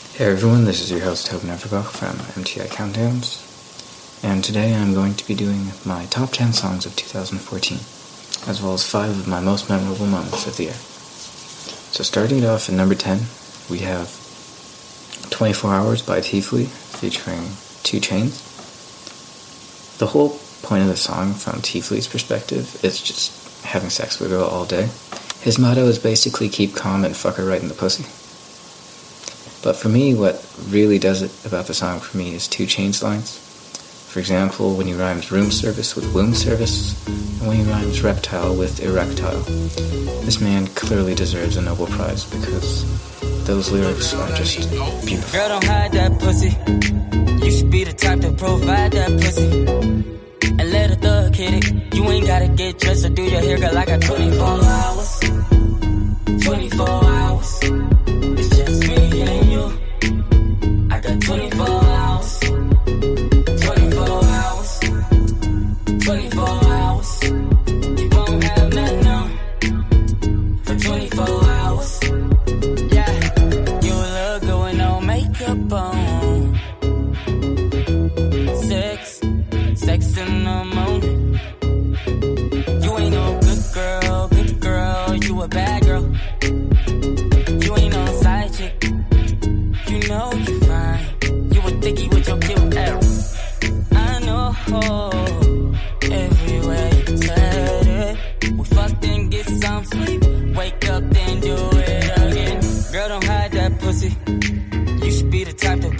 Hey everyone, this is your host Tauben Everbach from MTI Countdowns, and today I'm going to be doing my top 10 songs of 2014, as well as 5 of my most memorable moments of the year. So starting it off at number 10, we have 24 Hours by TeeFLii, featuring 2 Chainz. The whole point of the song, from TeeFLii's perspective, is just having sex with a girl all day. His motto is basically keep calm and fuck her right in the pussy. But for me, what really does it about the song for me is 2 Chainz lines. For example, when he rhymes room service with womb service, and when he rhymes reptile with erectile. This man clearly deserves a Nobel Prize because those lyrics are just beautiful. Girl, don't hide that pussy. You should be the type to provide that pussy. And let a thug hit it. You ain't gotta get dressed or do your hair, girl. I got 24 hours. 24 hours. It's just me and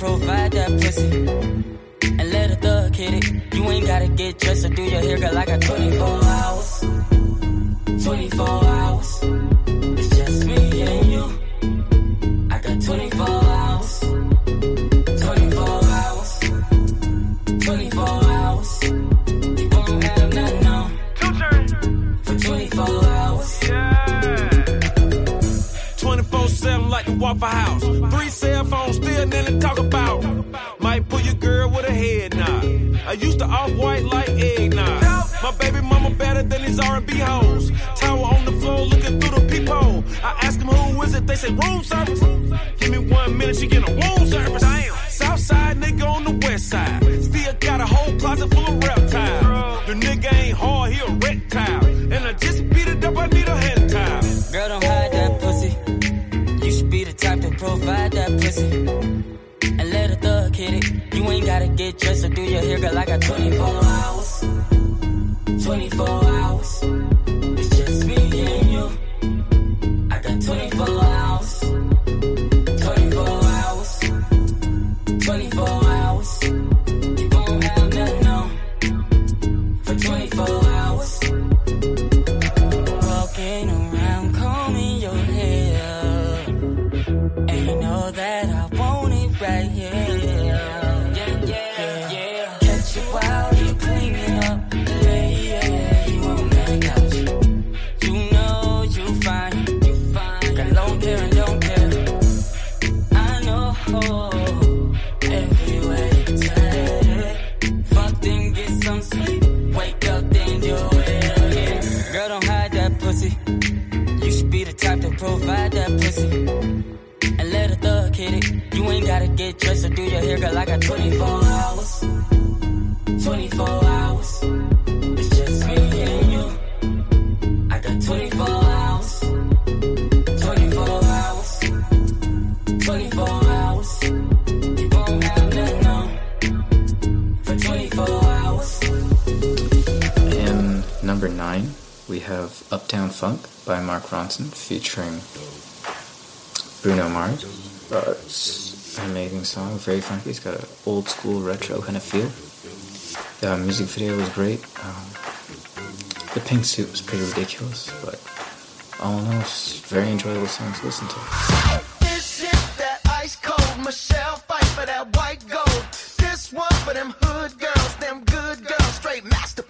provide that pussy. And let a thug hit it. You ain't gotta get dressed or do your hair, girl. I got 24 hours. 24 hours. It's just me and you. I got 24 hours. 24 hours. 24 hours. You won't have nothing on. For 24 hours. 24 7 like the Waffle House. Three cell phones, still nothing to used to off white like eggnog. My baby mama better than these R&B hoes. Tower on the floor looking through the peephole. I ask them who is it, they say room service. Give me one minute, she get a room service. Damn. Southside nigga on the west side. Still got a whole closet full of reptiles. The nigga ain't hard, he a reptile. And I just beat it up, I need a hand towel. Girl, don't hide that pussy. You should be the type to provide that pussy. Gotta get dressed or do your hair, girl. I got 24 hours. 24 hours. Featuring Bruno Mars. Uh, it's an amazing song, very funky. It's got an old school retro kind of feel. The music video was great. Um, the pink suit was pretty ridiculous, but all in all, it's a very enjoyable song to listen to. This is that ice cold Michelle Pfeiffer that white gold. This one for them hood girls, them good girls, straight masterpieces.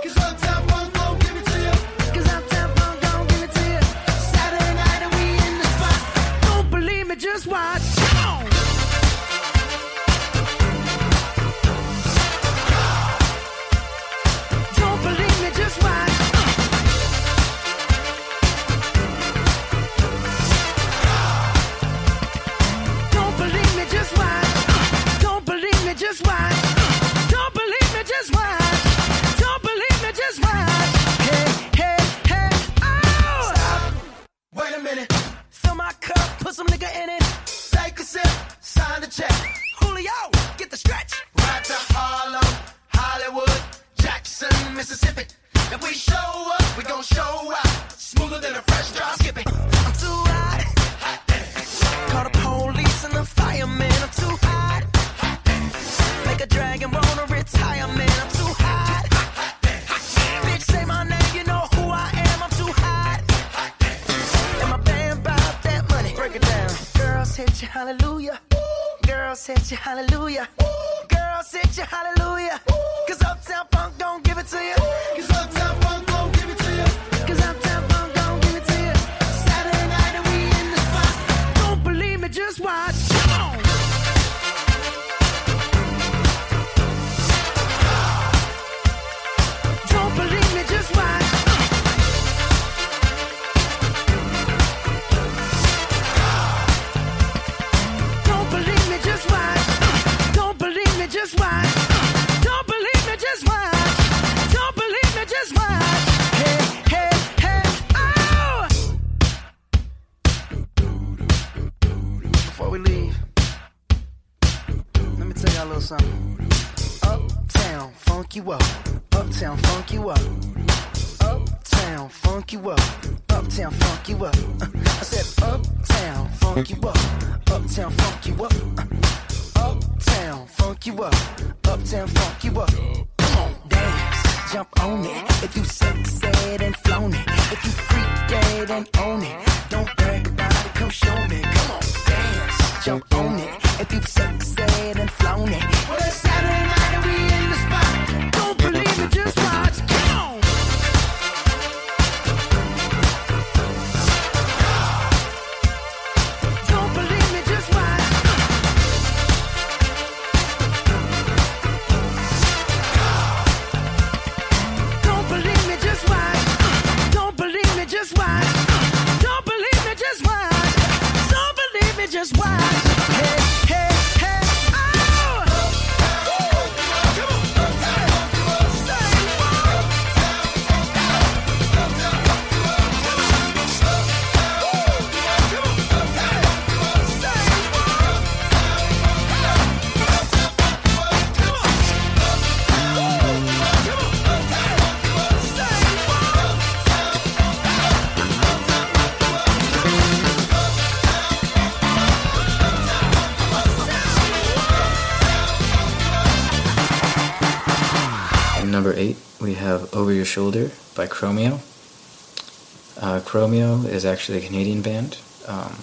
Mississippi. If we show up, we gon' show out. Smoother than a fresh drop skipping. I'm too hot. hot Call the police and the fireman. I'm too hot. hot Make a dragon wanna retire, man. I'm too hot. Bitch, say my name, you know who I am. I'm too hot. And my band that money. Break it down. Girls hit you, hallelujah. Girls hit you, hallelujah. Girls hit you, hallelujah. You up. Uptown, funk you up. Come on, dance, jump on it. If you succeed and flown it. If you freak dead and own it. Don't brag about it, come show me. Come on, dance, jump on it. If you succeed and flown it. Well, it's Saturday night 8, we have Over Your Shoulder by Chromeo. Uh, Chromeo is actually a Canadian band um,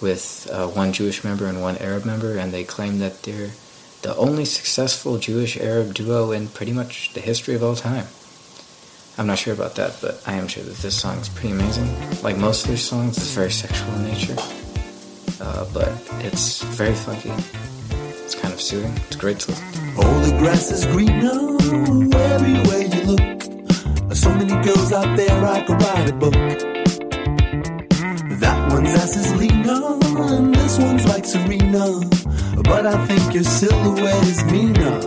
with uh, one Jewish member and one Arab member, and they claim that they're the only successful Jewish Arab duo in pretty much the history of all time. I'm not sure about that, but I am sure that this song is pretty amazing. Like most of their songs, it's very sexual in nature, uh, but it's very funky. It's kind of soothing. It's great to listen to. Oh, the grass is greener everywhere you look. there's So many girls out there, I could write a book. That one's ass is leaner, and this one's like Serena. But I think your silhouette is meaner.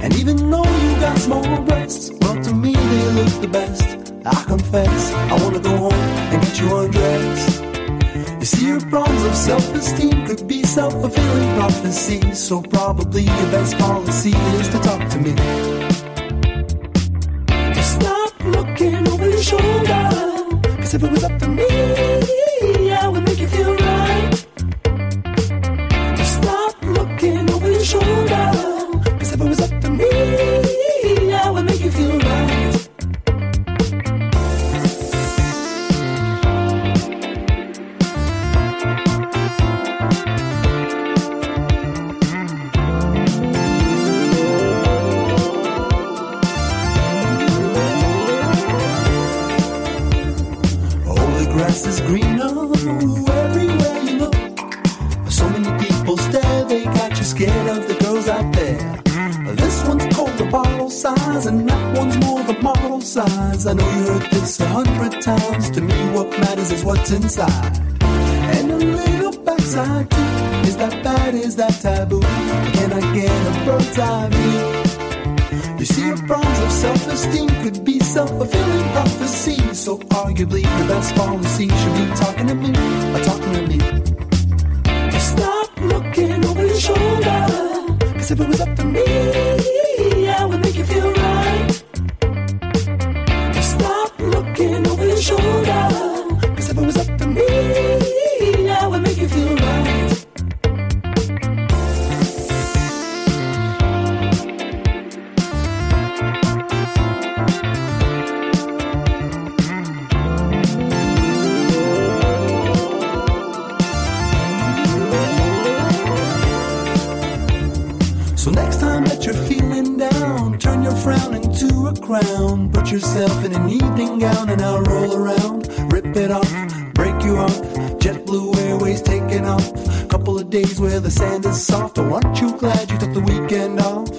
And even though you got small breasts, well, to me they look the best. I confess, I wanna go home and get you undressed. See, your problems of self-esteem could be self-fulfilling prophecies. So probably your best policy is to talk to me. Just stop looking over your shoulder. Cause if it was up to me, I know you heard this a hundred times. To me, what matters is what's inside. And a little backside too. Is that bad? Is that taboo? Can I get a bird's eye view? You see, your problems of self-esteem could be self-fulfilling prophecy. So arguably, your best policy should be talking to me. Sand is soft. Oh, aren't you glad you took the weekend off?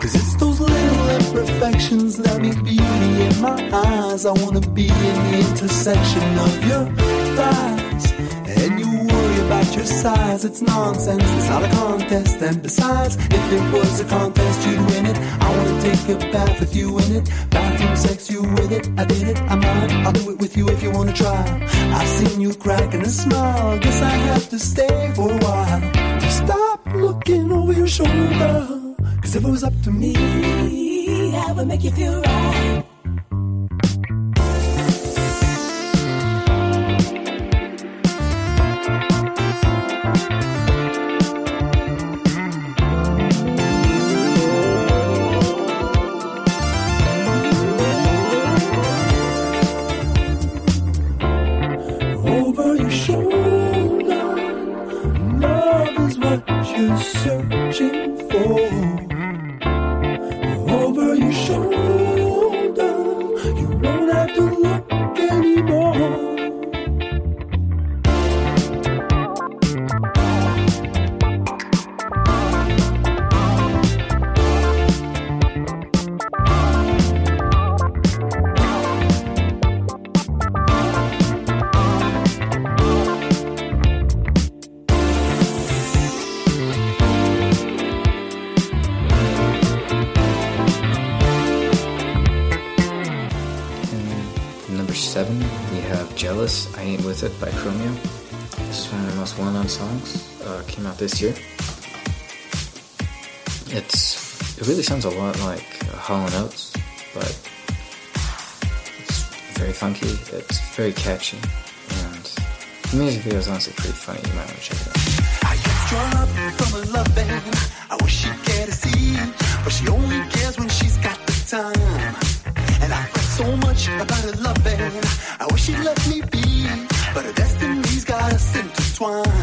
Cause it's those little imperfections that make beauty in my eyes. I wanna be in the intersection of your thighs. And it's nonsense, it's not a contest. And besides, if it was a contest, you'd win it. I wanna take a bath with you in it. Bathroom sex, you with it. I did it, I'm might. I'll do it with you if you wanna try. I've seen you cracking a smile. Guess I have to stay for a while. Stop looking over your shoulder. Cause if it was up to me, I would make you feel right. It by Chromeo. This is one of the most well known songs. Uh, came out this year. It's It really sounds a lot like uh, Hall & Oates, but it's very funky, it's very catchy, and the music video is honestly pretty funny. You might want to check it out. I drawn up from a loving. I wish she'd get to see, but she only cares when she's got the time. And I fret so much about her loving. I wish she'd let me us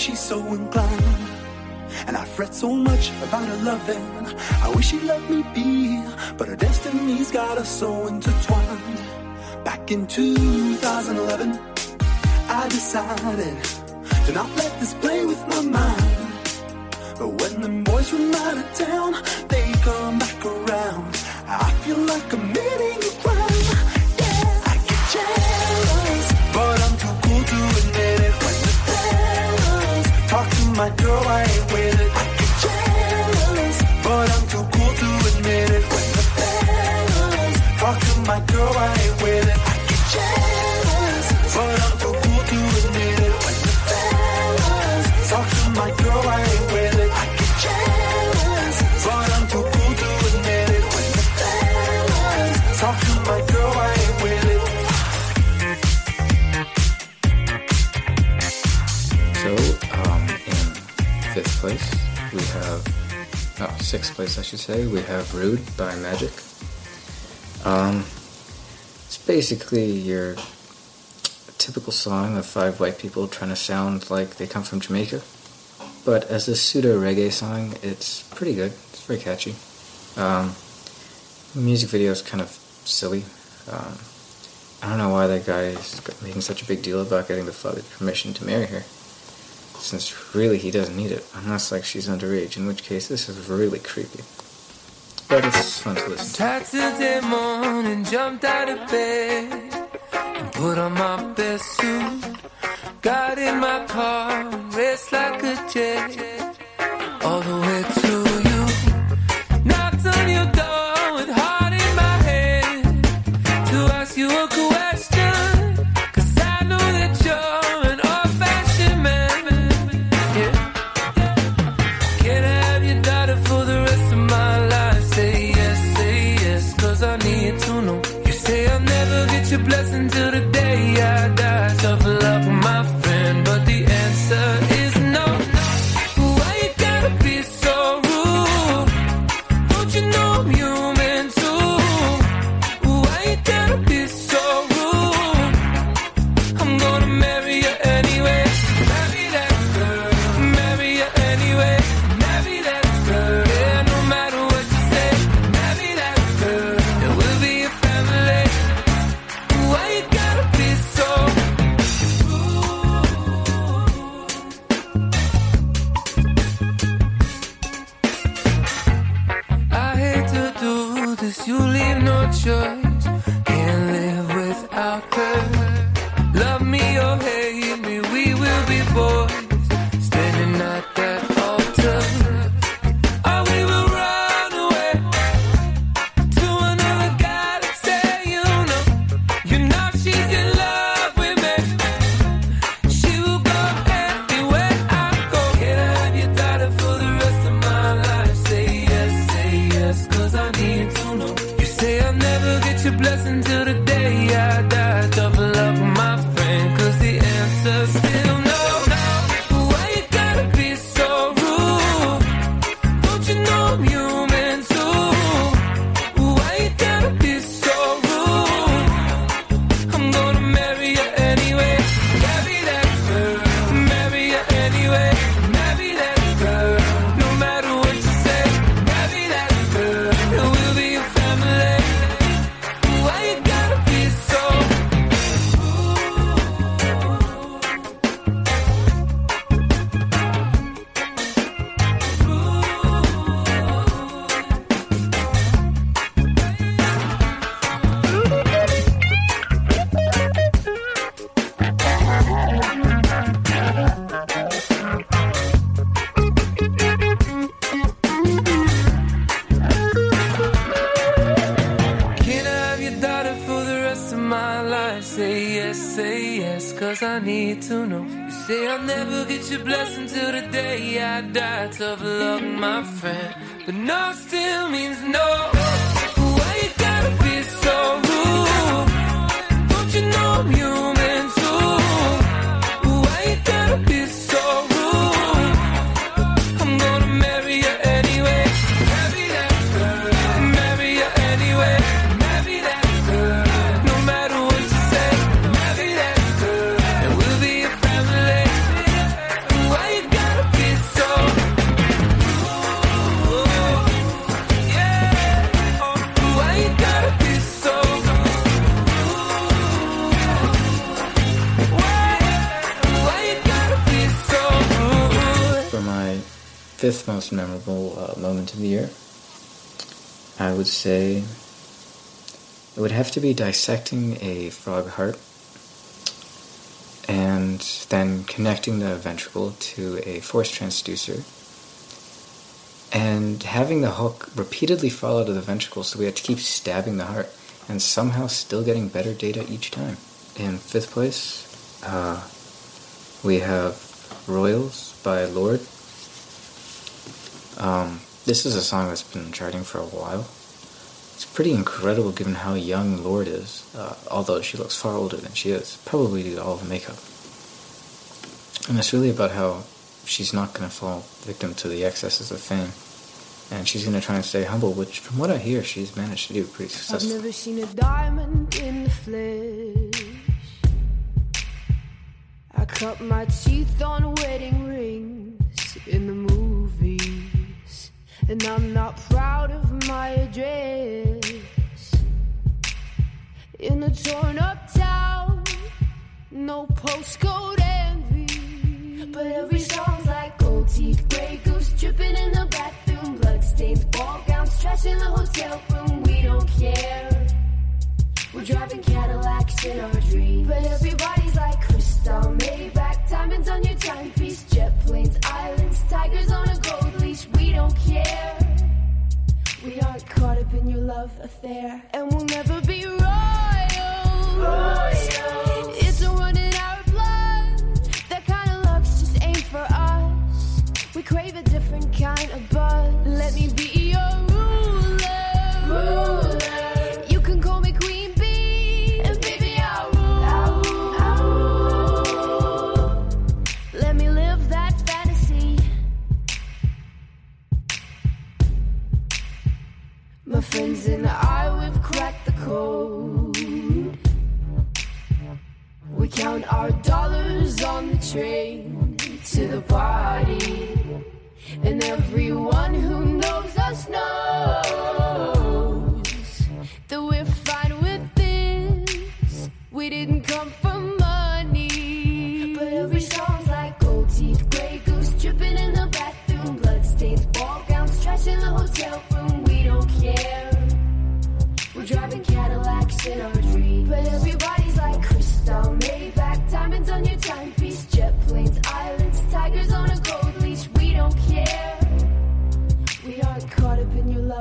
she's so inclined. And I fret so much about her loving. I wish she'd let me be, but her destiny's got us so intertwined. Back in 2011, I decided to not let this play with my mind. But when the boys from out of town, they come back around. I feel like I'm meeting my girl, I ain't with it. I get jealous, but I'm too cool to admit it. When the fellas talk to my girl, I ain't with it. sixth place, I should say, we have Rude by Magic. Um, it's basically your typical song of five white people trying to sound like they come from Jamaica. But as a pseudo reggae song, it's pretty good. It's very catchy. Um, music video is kind of silly. Um, I don't know why that guy's making such a big deal about getting the father's permission to marry her. Since really he doesn't need it, unless like she's underage, in which case this is really creepy. But it's fun to listen to. Saturday morning, jumped out of bed and put on my best suit. Got in my car, raced like a jet all the way to you. Say I'll never get your blessing till the day I die. Tough luck, my friend. But no fifth most memorable uh, moment of the year, I would say it would have to be dissecting a frog heart and then connecting the ventricle to a force transducer and having the hook repeatedly fall out of the ventricle so we had to keep stabbing the heart and somehow still getting better data each time. In fifth place, uh, we have Royals by Lorde. Um, this is a song that's been charting for a while. It's pretty incredible given how young Lorde is, uh, although she looks far older than she is, probably due to all the makeup. And it's really about how she's not going to fall victim to the excesses of fame. And she's going to try and stay humble, which, from what I hear, she's managed to do pretty I've successfully. never seen a diamond in the flesh. I cut my teeth on wedding rings in the movies, and I'm not proud of my address. In a torn up town, no postcode envy. But every song's like gold teeth, gray goose dripping in the bathroom, bloodstains, ball gowns, trash in the hotel room. We don't care. We're driving Cadillacs in our love affair, and we'll never be royal. It's count our dollars on the train to the party. And everyone who knows us knows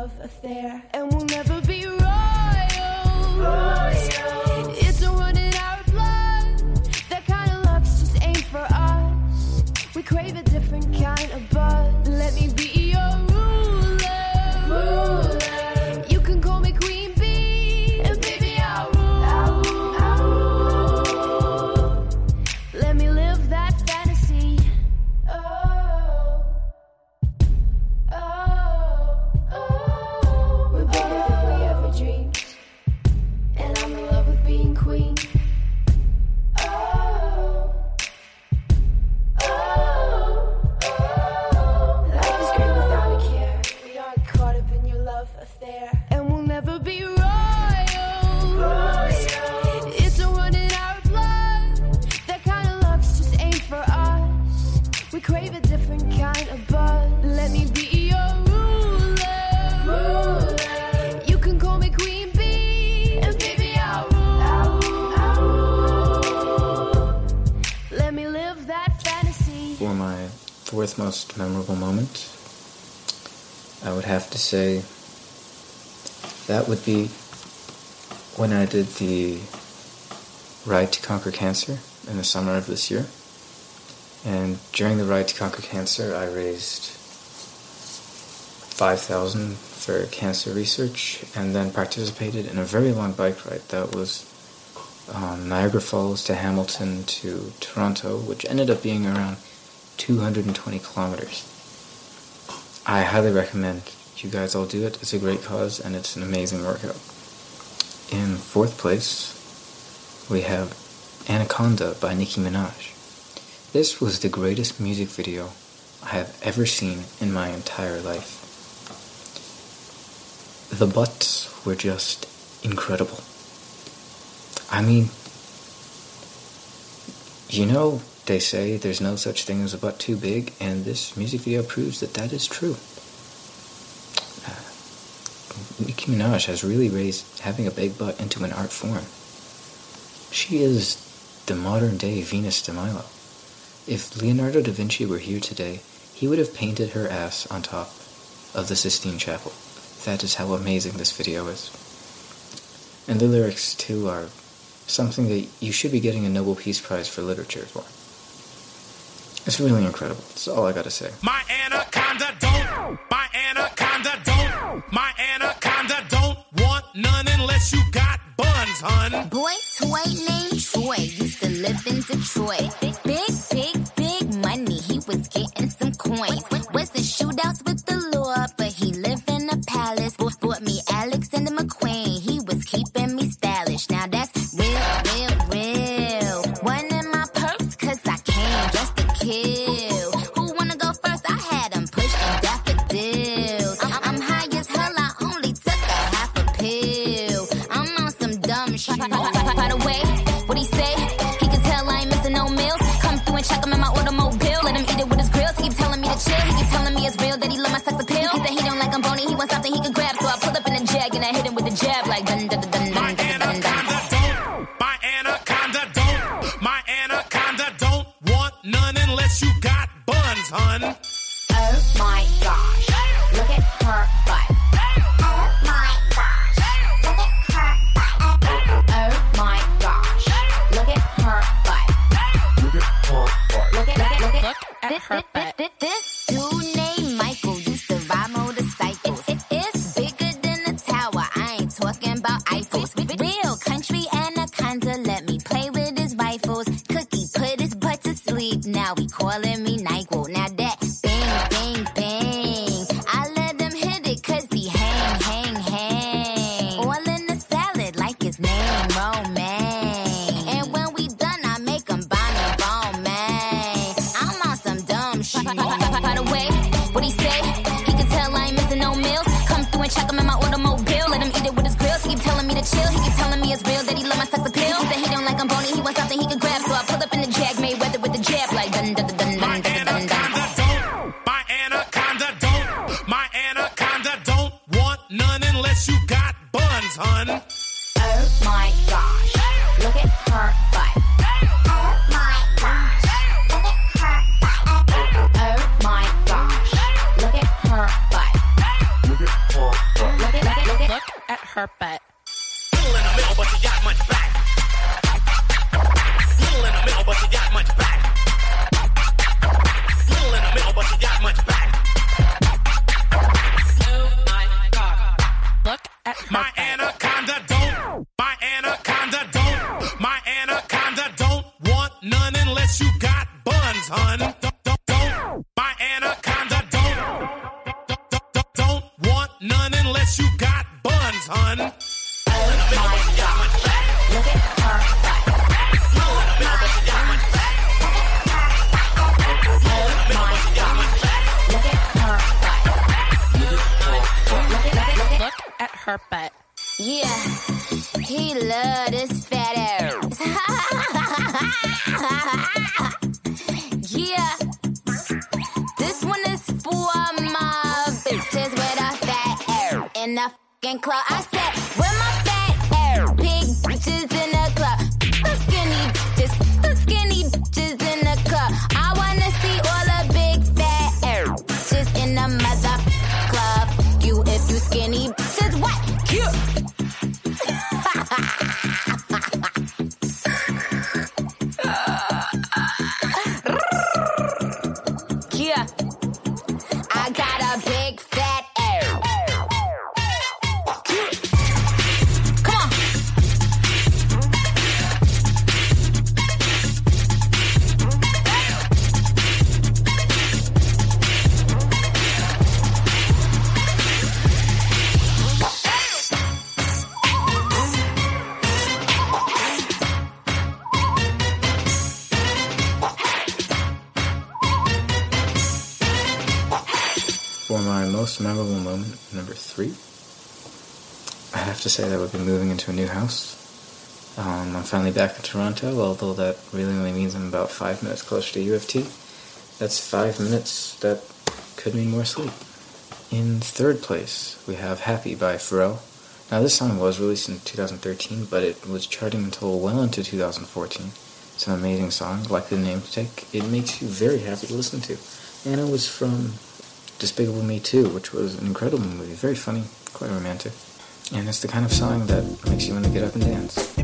love affair, and we'll never be royal. It's say that would be when I did the Ride to Conquer Cancer in the summer of this year. And during the Ride to Conquer Cancer, I raised 5000 for cancer research and then participated in a very long bike ride that was um, Niagara Falls to Hamilton to Toronto, which ended up being around 220 kilometers. I highly recommend you guys all do it. It's a great cause and it's an amazing workout. In fourth place, we have Anaconda by Nicki Minaj. This was the greatest music video I have ever seen in my entire life. The butts were just incredible. I mean, you know, they say there's no such thing as a butt too big, and this music video proves that that is true. Nicki Minaj has really raised having a big butt into an art form. She is the modern day Venus de Milo. If Leonardo da Vinci were here today, he would have painted her ass on top of the Sistine Chapel. That is how amazing this video is. And the lyrics, too, are something that you should be getting a Nobel Peace Prize for Literature for. It's really incredible. That's all I gotta say. My anaconda don't. My anaconda don't. My son. Boy Toy named Troy used to live in Detroit. sleep now, he calling me now. on. Look at her butt. Yeah, he loved his fat ass. fucking close. I said, for my most memorable moment, number three, I have to say that would be moving into a new house. Um, I'm finally back in Toronto, although that really only means I'm about five minutes closer to U of T. That's five minutes that could mean more sleep. In third place, we have Happy by Pharrell. Now, this song was released in 2013, but it was charting until well into 2014. It's an amazing song, like the namesake. It makes you very happy to listen to. And it was from Despicable Me 2, which was an incredible movie, very funny, quite romantic. And it's the kind of song that makes you want to get up and dance.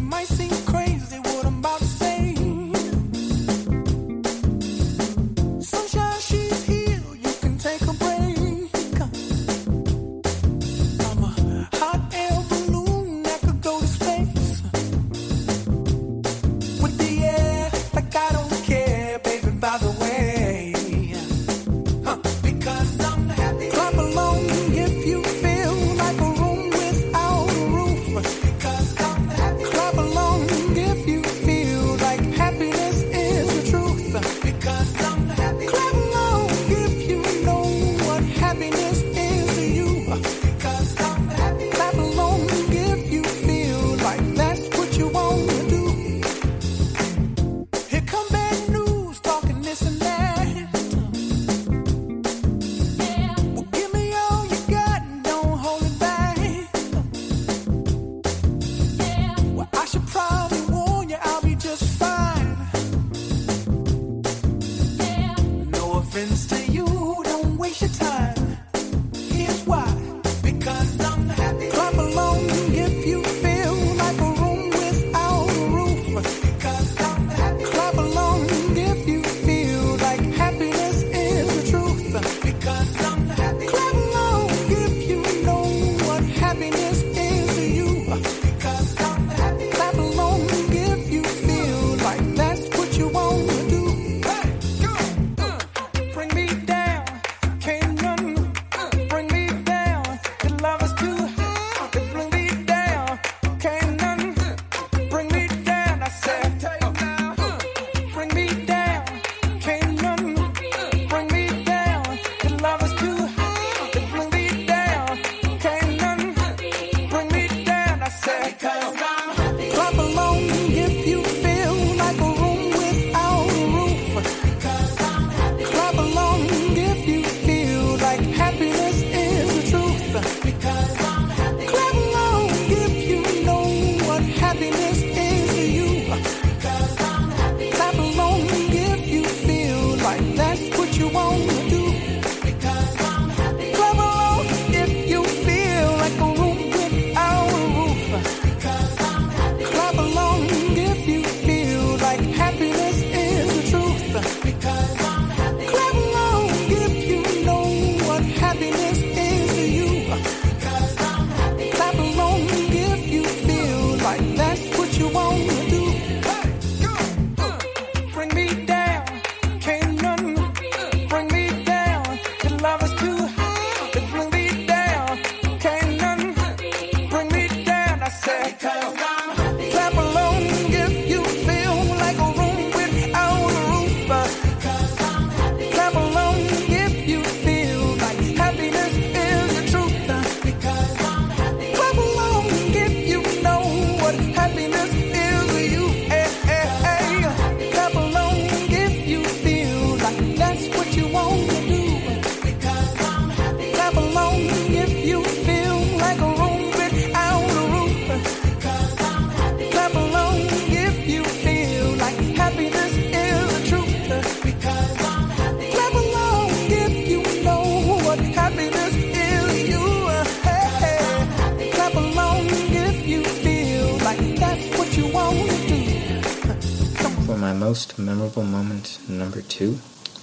memorable moment number two,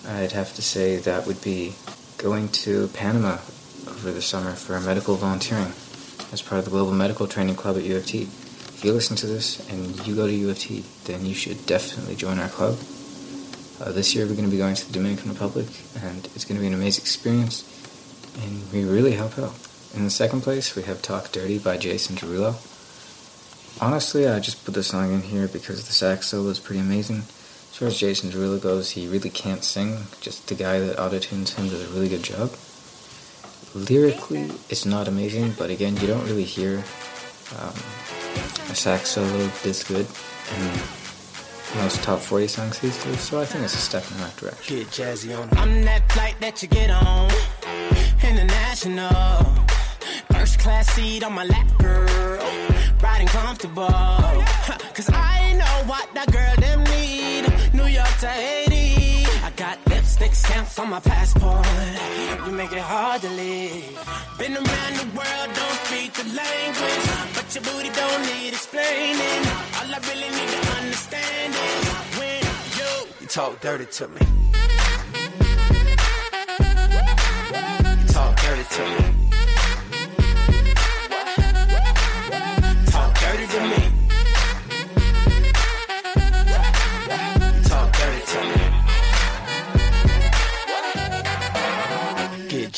I'd have to say that would be going to Panama over the summer for medical volunteering as part of the Global Medical Training Club at U of T. If you listen to this and you go to U of T, then you should definitely join our club. Uh, this year we're going to be going to the Dominican Republic, and it's going to be an amazing experience, and we really help out. In the second place, we have Talk Dirty by Jason Derulo. Honestly, I just put this song in here because the sax solo is pretty amazing George Jason Derulo goes, he really can't sing. Just the guy that autotunes him does a really good job. Lyrically, it's not amazing, but again, you don't really hear um, a sax solo this good in most top 40 songs these days, so I think it's a step in the right direction. Get jazzy on. I'm that flight that you get on, international. First class seat on my lap, girl. Riding comfortable. Cause I know what that girl them. To Haiti. I got lipstick stamps on my passport. You make it hard to leave. Been around the world, don't speak the language. But your booty don't need explaining. All I really need to understand is when you, you talk dirty to me. You talk dirty to me.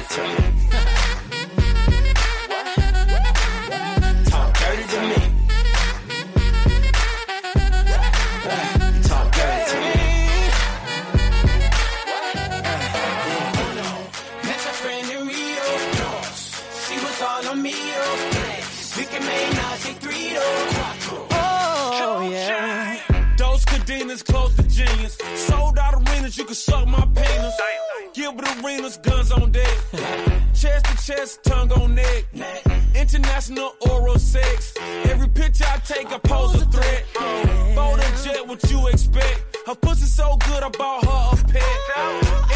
Dirty to me. Talk dirty to me. Talk dirty to me. Met your friend in Rio. She was all on me. We can make Nazi three Oh, yeah. Dos cadenas close to genius. Sold out arenas, you can suck my penis. Gilbert Arenas, guns on deck. Chest to chest, tongue on neck. International oral sex. Every picture I take, I pose a threat. Bold and jet, what you expect? Her pussy so good, I bought her a pet.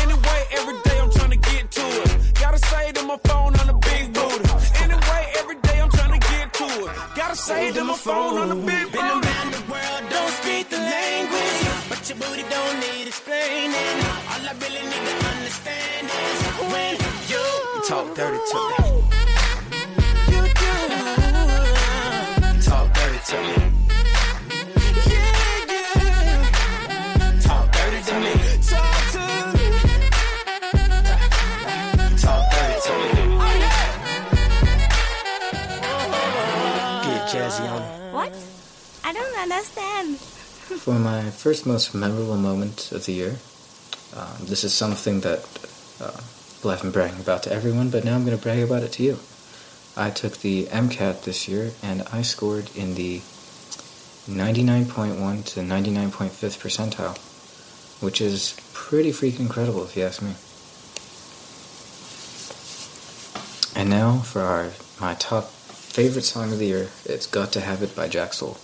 Anyway, every day I'm trying to get to it. Gotta say to my phone on the big booty. Anyway, every day I'm trying to get to it. Gotta say to my phone on the big Been around the world, don't speak the language. But your booty don't need explaining. All I really need to understand is when talk dirty to me. Talk dirty to me. Yeah, yeah. Talk dirty to me. Talk to me. Talk dirty to me. Get jazzy on it. What? I don't understand. For my first most memorable moment of the year, um, this is something that uh, well, I've been bragging about to everyone, but now I'm going to brag about it to you. I took the MCAT this year, and I scored in the 99.1 to 99.5th percentile, which is pretty freaking incredible if you ask me. And now for our my top favorite song of the year, it's "Got to Have It" by Jack Soul.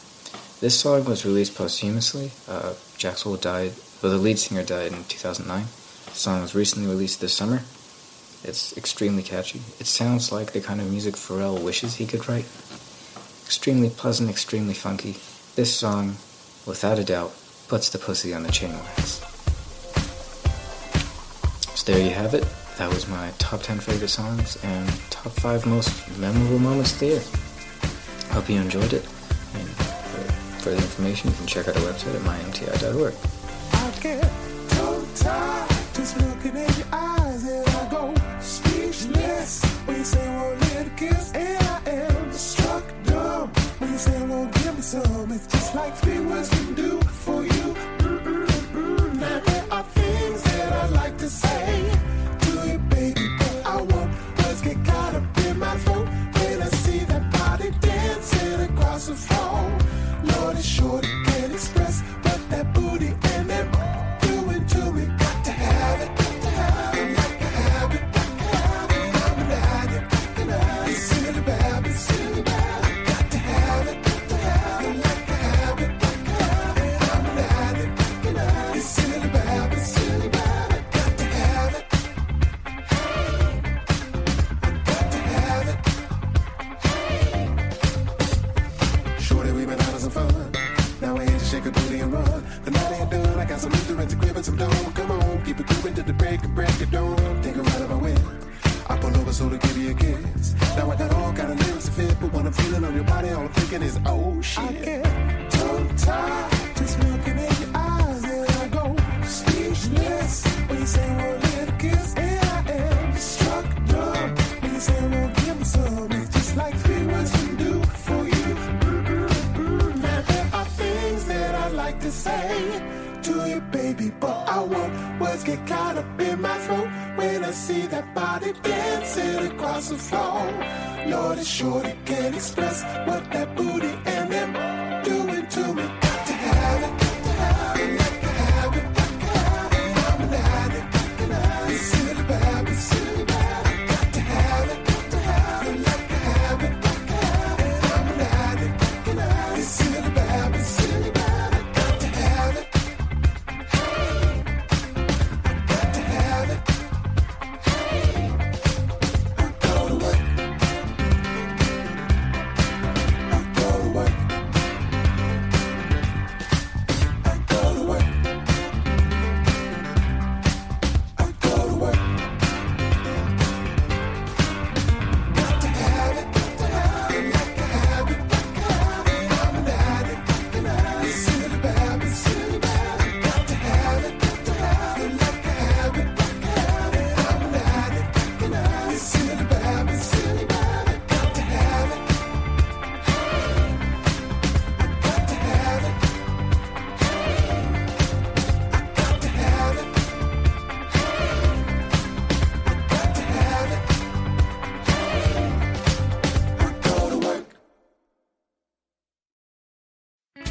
This song was released posthumously. Uh, Jack Soul died, well, the lead singer died in 2009. The song was recently released this summer. It's extremely catchy. It sounds like the kind of music Pharrell wishes he could write. Extremely pleasant, extremely funky. This song, without a doubt, puts the pussy on the chain wax. So there you have it. That was my top 10 favorite songs and top 5 most memorable moments of the year. Hope you enjoyed it. And for further information, you can check out our website at mymti.org. like three words can do